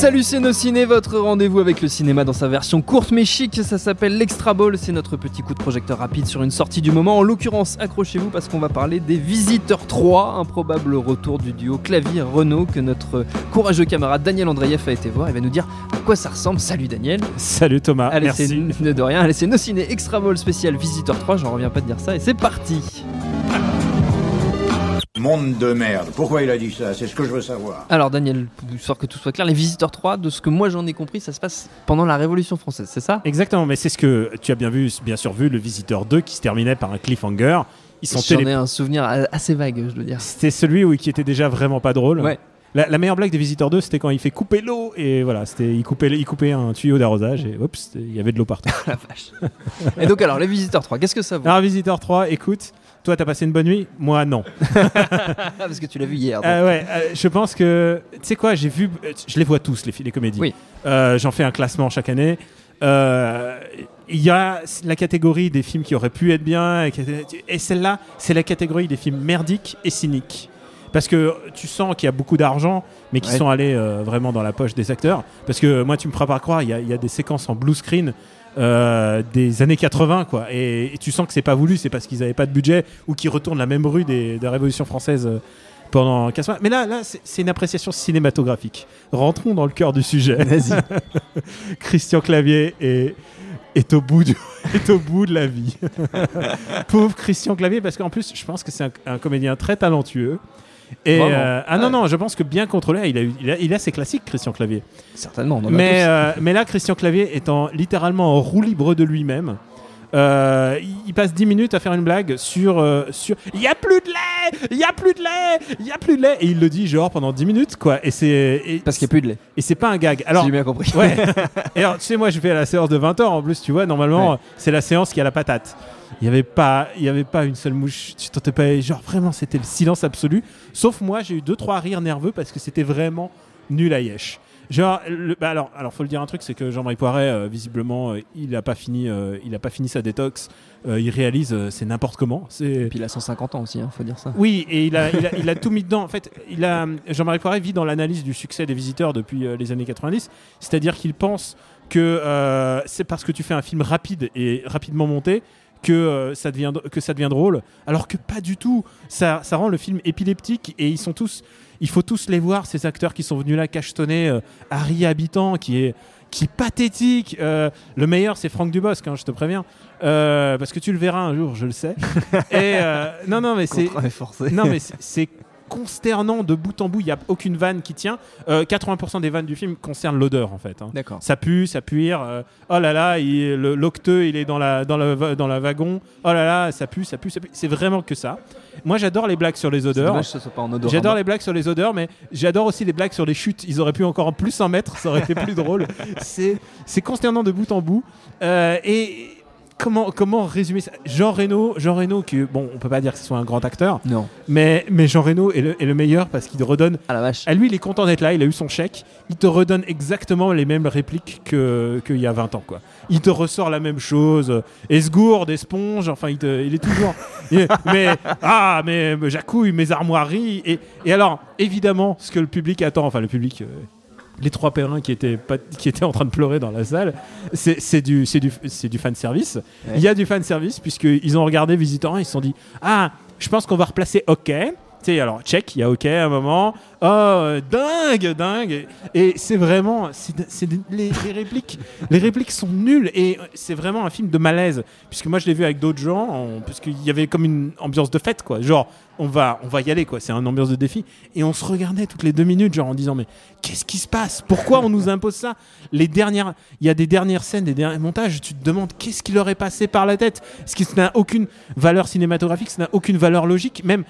Salut ciné, votre rendez-vous avec le cinéma dans sa version courte mais chic, ça s'appelle l'Extra Ball, c'est notre petit coup de projecteur rapide sur une sortie du moment. En l'occurrence, accrochez-vous parce qu'on va parler des Visiteurs 3, un probable retour du duo Clavier-Renault que notre courageux camarade Daniel Andreyev a été voir. Il va nous dire à quoi ça ressemble. Salut Daniel. Salut Thomas, Allez, merci. c'est de rien. Allez, c'est nos ciné Extra Ball spécial Visiteur 3, j'en reviens pas de dire ça et c'est parti. Monde de merde. Pourquoi il a dit ça? C'est ce que je veux savoir. Alors Daniel, histoire que tout soit clair, les Visiteurs 3, de ce que moi j'en ai compris, ça se passe pendant la Révolution française, c'est ça? Exactement, mais c'est ce que tu as bien vu, bien sûr vu, le Visiteur 2 qui se terminait par un cliffhanger. Ils sont J'en télé- ai un souvenir assez vague, je dois dire. C'était celui où qui était déjà vraiment pas drôle. Ouais. La, la meilleure blague des Visiteurs 2, c'était quand il fait couper l'eau et voilà, c'était il coupait, il coupait un tuyau d'arrosage et oups, il y avait de l'eau partout. La vache. Et donc alors, les Visiteurs 3, qu'est-ce que ça vaut? Alors Visiteur 3, écoute, toi t'as passé une bonne nuit, moi non. Parce que tu l'as vu hier. Euh, ouais, euh, je pense que tu sais quoi, j'ai vu, je les vois tous les, les comédies. Oui. Euh, J'en fais un classement chaque année. Il y a la catégorie des films qui auraient pu être bien et, celle-là, c'est la catégorie des films merdiques et cyniques. Parce que tu sens qu'il y a beaucoup d'argent, mais qui Ouais. sont allés vraiment dans la poche des acteurs. Parce que moi, tu me feras pas croire, il y, a- il y a des séquences en blue screen euh, des années 80, quoi. Et, et tu sens que c'est pas voulu, c'est parce qu'ils n'avaient pas de budget ou qu'ils retournent la même rue des, de la Révolution française euh, pendant 15 mois. Mais là, là c'est une appréciation cinématographique. Rentrons dans le cœur du sujet. Christian Clavier est, est, au bout du- est au bout de la vie. Pauvre Christian Clavier, parce qu'en plus, je pense que c'est un, un comédien très talentueux. Et euh, ah non Ouais. non, je pense que bien contrôlé, il a, eu- il a, il a ses classiques Christian Clavier. Certainement, on en a Mais, tous. euh, mais là, Christian Clavier étant littéralement en roue libre de lui-même, euh, il- passe 10 minutes à faire une blague sur euh, sur il y a plus de lait, il y a plus de lait, il y a plus de lait et il le dit genre pendant 10 minutes quoi et c'est Parce qu'il n'y a plus de lait. et c'est pas un gag. Alors, j'ai bien compris. ouais. et alors tu sais moi je fais la séance de 20 heures en plus tu vois normalement Ouais. c'est la séance qui a la patate. Il y avait pas il y avait pas une seule mouche, tu t'entendais pas genre vraiment c'était le silence absolu sauf moi j'ai eu deux trois rires nerveux parce que c'était vraiment nul à yesh. Genre, le- bah alors, alors faut le dire un truc, c'est que Jean-Marie Poiret, euh, visiblement, euh, il a pas fini, euh, il a pas fini sa détox. Il réalise, c'est n'importe comment. C'est Et puis il a 150 ans aussi, hein, faut dire ça. oui, et il a, il a, il a tout mis dedans. En fait, il a Jean-Marie Poiret vit dans l'analyse du succès des visiteurs depuis les années 90. C'est-à-dire qu'il pense que c'est parce que tu fais un film rapide et rapidement monté que, euh, ça devient, que ça devient drôle. Alors que pas du tout. Ça, ça rend le film épileptique et ils sont tous. Il faut tous les voir, ces acteurs qui sont venus là cachetonner. euh, Harry Habitant, qui est, qui est pathétique. Euh, le meilleur, c'est Franck Dubosc, hein, je te préviens. Euh, parce que tu le verras un jour, je le sais. et euh, non, non, mais c'est. Non, mais c'est consternant de bout en bout. Il n'y a aucune vanne qui tient. Euh, 80% des vannes du film concernent l'odeur, en fait. hein. D'accord. Ça pue, ça puire. euh, oh là là, l'octeux, il est dans la, dans, la, dans la wagon. Oh là là, ça pue, ça pue, ça pue. C'est vraiment que ça. Moi, j'adore les blagues sur les odeurs. J'adore les blagues sur les odeurs, mais j'adore aussi les blagues sur les chutes. Ils auraient pu encore en plus en mettre, ça aurait été plus drôle. C'est c'est consternant de bout en bout. Euh, et comment, comment résumer ça? Jean Reno, Jean Reno, qui, bon, on peut pas dire que ce soit un grand acteur, Non. mais, mais Jean Reno est le, est le meilleur parce qu'il te redonne. Ah la vache. À lui, il est content d'être là, il a eu son chèque. Il te redonne exactement les mêmes répliques que- qu'il y a 20 ans. Quoi. Il te ressort la même chose. Esgourde, esponge, enfin, il, te- il est toujours. il est- mais, ah, mais jacouille, mes armoiries. Et, et alors, évidemment, ce que le public attend, enfin, le public. euh, les trois pèlerins qui étaient, pas, qui étaient en train de pleurer dans la salle, c'est c'est du, c'est du, c'est du fan service. Ouais. Il y a du fan service puisqu'ils ont regardé Visiteur 1, ils se sont dit Ah, je pense qu'on va replacer OK. Alors, check, il y a OK à un moment. Oh, dingue, dingue. Et c'est vraiment. c'est les, répliques, les répliques sont nulles. Et c'est vraiment un film de malaise. Puisque moi, je l'ai vu avec d'autres gens. en- Parce qu'il y avait comme une ambiance de fête, quoi. Genre, on va, on va y aller, quoi. C'est une ambiance de défi. Et on se regardait toutes les deux minutes, genre en disant, mais qu'est-ce qui se passe? Pourquoi on nous impose ça? Les dernières. Il y a des dernières scènes, des derniers montages. Tu te demandes qu'est-ce qui leur est passé par la tête? Que ça n'a aucune valeur cinématographique, ça n'a aucune valeur logique. Même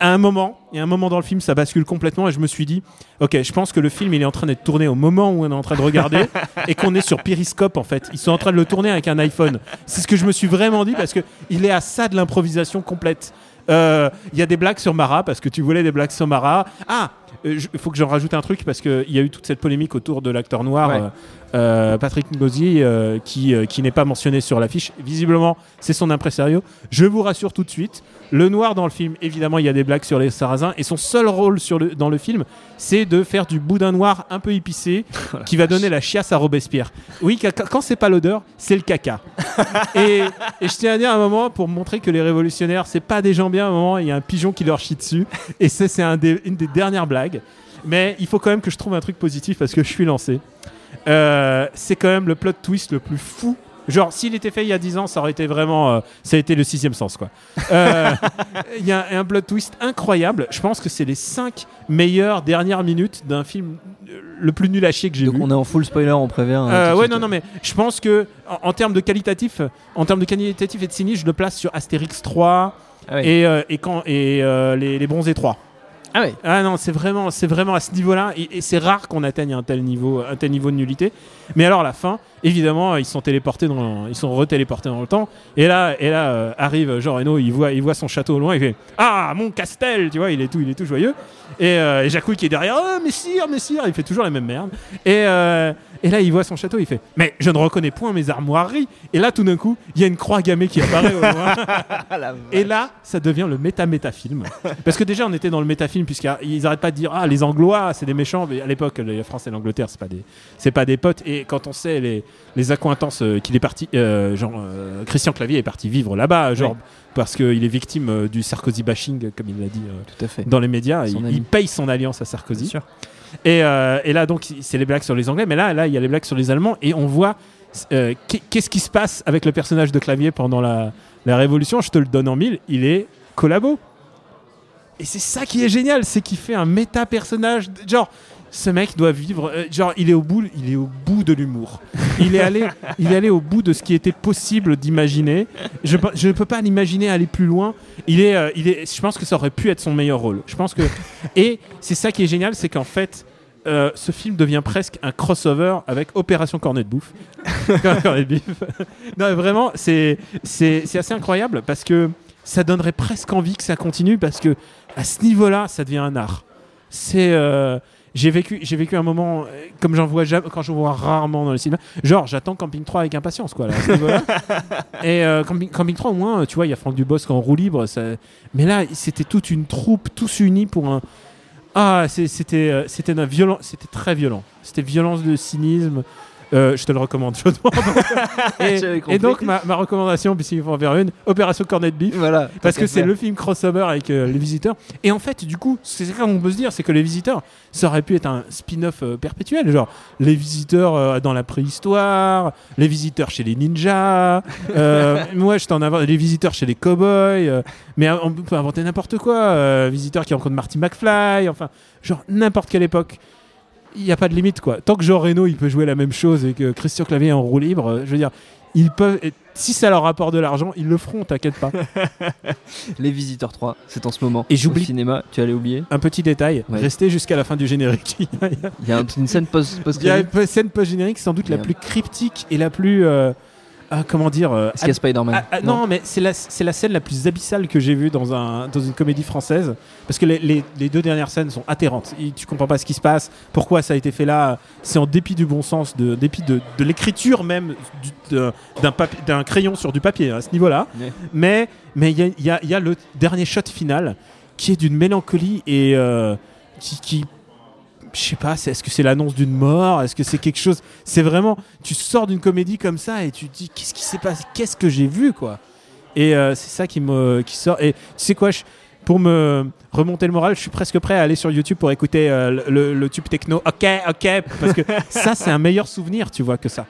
à un moment, il y a un moment dans le film, ça bascule complètement et je me suis dit, ok, je pense que le film il est en train d'être tourné au moment où on est en train de regarder et qu'on est sur Periscope en fait. Ils sont en train de le tourner avec un iPhone. C'est ce que je me suis vraiment dit parce que il est à ça de l'improvisation complète. Euh, Il y a des blagues sur Mara parce que tu voulais des blagues sur Mara. Ah, il faut que j'en rajoute un truc parce qu'il y a eu toute cette polémique autour de l'acteur noir. Ouais. euh, euh, Patrick Ngozi euh, qui, euh, qui n'est pas mentionné sur l'affiche. Visiblement, c'est son impresario. Je vous rassure tout de suite, le noir dans le film, évidemment, il y a des blagues sur les sarrasins et son seul rôle sur le, dans le film, c'est de faire du boudin noir un peu épicé qui va donner la chiasse à Robespierre. Oui, quand c'est pas l'odeur, c'est le caca. et, et je tiens à dire un moment, pour montrer que les révolutionnaires, c'est pas des gens bien, à un moment, il y a un pigeon qui leur chie dessus. Et c'est un des- une des dernières blagues. Mais il faut quand même que je trouve un truc positif parce que je suis lancé. Euh, c'est quand même le plot twist le plus fou. Genre, s'il était fait il y a 10 ans, ça aurait été vraiment. euh, ça a été le sixième sens, quoi. Euh, Il y a un plot twist incroyable. Je pense que c'est les 5 meilleures dernières minutes d'un film le plus nul à chier que j'ai Donc vu. on est en full spoiler, on prévient. hein, Euh, ouais, suite. non, non, mais je pense que en, en termes de qualitatif, en termes de qualitatif et de cynisme, je le place sur Astérix 3 Ah et, euh, et, quand, et euh, les, les Bronzés 3. Ah ouais. Ah non, c'est vraiment, c'est vraiment à ce niveau-là, et, et c'est rare qu'on atteigne un tel niveau, un tel niveau de nullité. Mais alors la fin, évidemment, ils sont téléportés dans, ils sont retéléportés dans le temps. Et là, et là euh, arrive Jean Reno, il voit, il voit son château au loin, il fait ah mon castel, tu vois, il est tout, il est tout joyeux. Et, euh, et Jacouille qui est derrière, oh messire, messire, il fait toujours la même merde. Et, euh, et là, il voit son château, il fait mais je ne reconnais point mes armoiries. Et là, tout d'un coup, il y a une croix gammée qui apparaît au loin. Et là, ça devient le méta-méta-film. Parce que déjà, on était dans le méta-film, puisqu'ils n'arrêtent pas de dire Ah, les Anglois, c'est des méchants. Mais à l'époque, la France et l'Angleterre, c'est pas des, c'est pas des potes. Et quand on sait les, les accointances euh, qu'il est parti, euh, genre, euh, Christian Clavier est parti vivre là-bas, genre, Oui. parce qu'il est victime du Sarkozy bashing, comme il l'a dit Tout à fait. dans les médias. Il, paye son alliance à Sarkozy. Bien sûr. Et, et là, donc, c'est les blagues sur les Anglais, mais là, là, il y a les blagues sur les Allemands, et on voit qu'est- qu'est-ce qui se passe avec le personnage de Clavier pendant la, la Révolution? Je te le donne en mille, il est collabo. Et c'est ça qui est génial, c'est qu'il fait un méta personnage. Genre, ce mec doit vivre. euh, genre, il est au bout, il est au bout de l'humour. Il est allé, il est allé au bout de ce qui était possible d'imaginer. Je, ne peux pas l'imaginer aller plus loin. Il est, euh, il est. Je pense que ça aurait pu être son meilleur rôle. Je pense que. Et c'est ça qui est génial, c'est qu'en fait. euh, ce film devient presque un crossover avec Opération Cornet de Bouffe. Cornet de Bif. non, vraiment, c'est c'est c'est assez incroyable parce que ça donnerait presque envie que ça continue parce que à ce niveau-là, ça devient un art. C'est j'ai vécu j'ai vécu un moment euh, comme j'en vois jamais quand je vois rarement dans le cinéma. Genre, j'attends Camping 3 avec impatience quoi là. Et euh, Camping, Camping 3 au moins, tu vois, il y a Franck Dubosc en roue libre, ça... mais là, c'était toute une troupe tous unis pour un ah, c'était euh, c'était un violent, c'était très violent. C'était violence de cynisme. Euh, je te le recommande chaudement. et, donc ma, ma recommandation, puisqu'il faut en faire une, Opération Cornet de Beef. Voilà. Parce que c'est le film crossover avec euh, les visiteurs. Et en fait, du coup, c'est ça qu'on peut se dire, c'est que les visiteurs, ça aurait pu être un spin-off euh, perpétuel, genre les visiteurs dans la préhistoire, les visiteurs chez les ninjas. moi, je t'en avais les visiteurs chez les cowboys. mais on peut inventer n'importe quoi. visiteurs qui rencontrent Marty McFly. Enfin, genre n'importe quelle époque. Il n'y a pas de limite, quoi. Tant que Jean Reno, il peut jouer la même chose et que Christian Clavier est en roue libre, euh, je veux dire, ils peuvent. Si ça leur rapporte de l'argent, ils le feront, t'inquiète pas. Les Visiteurs 3, c'est en ce moment. Et Au j'oublie- cinéma, tu allais oublier. Un petit détail, Ouais. restez jusqu'à la fin du générique. il y a, une scène post post il y a une scène post-générique sans doute la plus cryptique et la plus. euh, ah, comment dire euh, Est-ce qu'il y a Spider-Man ah, ah, non, mais c'est la, scène la plus abyssale que j'ai vue dans, un, dans une comédie française. Parce que les, les- les deux dernières scènes sont atterrantes. Et tu comprends pas ce qui se passe, pourquoi ça a été fait là. C'est en dépit du bon sens, de, dépit de, de l'écriture même d'un, papi- d'un crayon sur du papier à ce niveau-là. Ouais. Mais mais il y a, il y a- il y a le dernier shot final qui est d'une mélancolie et euh, qui. qui je sais pas, est-ce que c'est l'annonce d'une mort? Est-ce que c'est quelque chose? C'est vraiment, tu sors d'une comédie comme ça et tu te dis qu'est-ce qui s'est passé? Qu'est-ce que j'ai vu quoi? Et euh, c'est ça qui me qui sort. Et tu sais quoi je- pour me remonter le moral, je suis presque prêt à aller sur YouTube pour écouter euh, le, le tube techno. Ok, ok, parce que ça, c'est un meilleur souvenir, tu vois, que ça.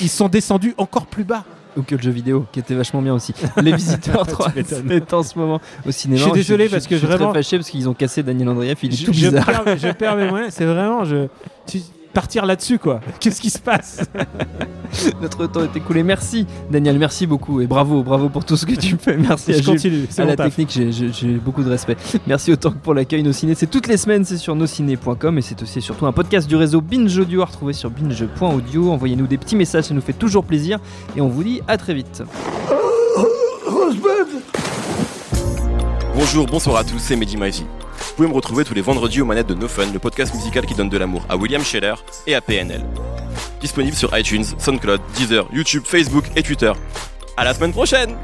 Ils sont descendus encore plus bas. Ou que le jeu vidéo, qui était vachement bien aussi. Les Visiteurs 3 Tu m'étonnes. c'est en ce moment au cinéma. Je suis désolé parce que je suis vraiment- très fâché parce qu'ils ont cassé Daniel Andrieff, il est Je, tout je bizarre. perds, je perds mes moyens. C'est vraiment. Je, tu- partir là-dessus, quoi. Qu'est-ce qui se passe? Notre temps est écoulé. Merci Daniel, merci beaucoup et bravo, bravo pour tout ce que tu fais. Merci à Je continue. La taf. technique, j'ai- beaucoup de respect. Merci autant que pour l'accueil Nos Ciné. C'est toutes les semaines, c'est sur nosciné.com et c'est aussi surtout un podcast du réseau Binge Audio à retrouver sur binge.audio. Envoyez-nous des petits messages, ça nous fait toujours plaisir et on vous dit à très vite. Bonjour, bonsoir à tous, c'est Mehdi Maizy. Vous pouvez me retrouver tous les vendredis aux manettes de No Fun, le podcast musical qui donne de l'amour à William Scheller et à PNL. Disponible sur iTunes, SoundCloud, Deezer, YouTube, Facebook et Twitter. À la semaine prochaine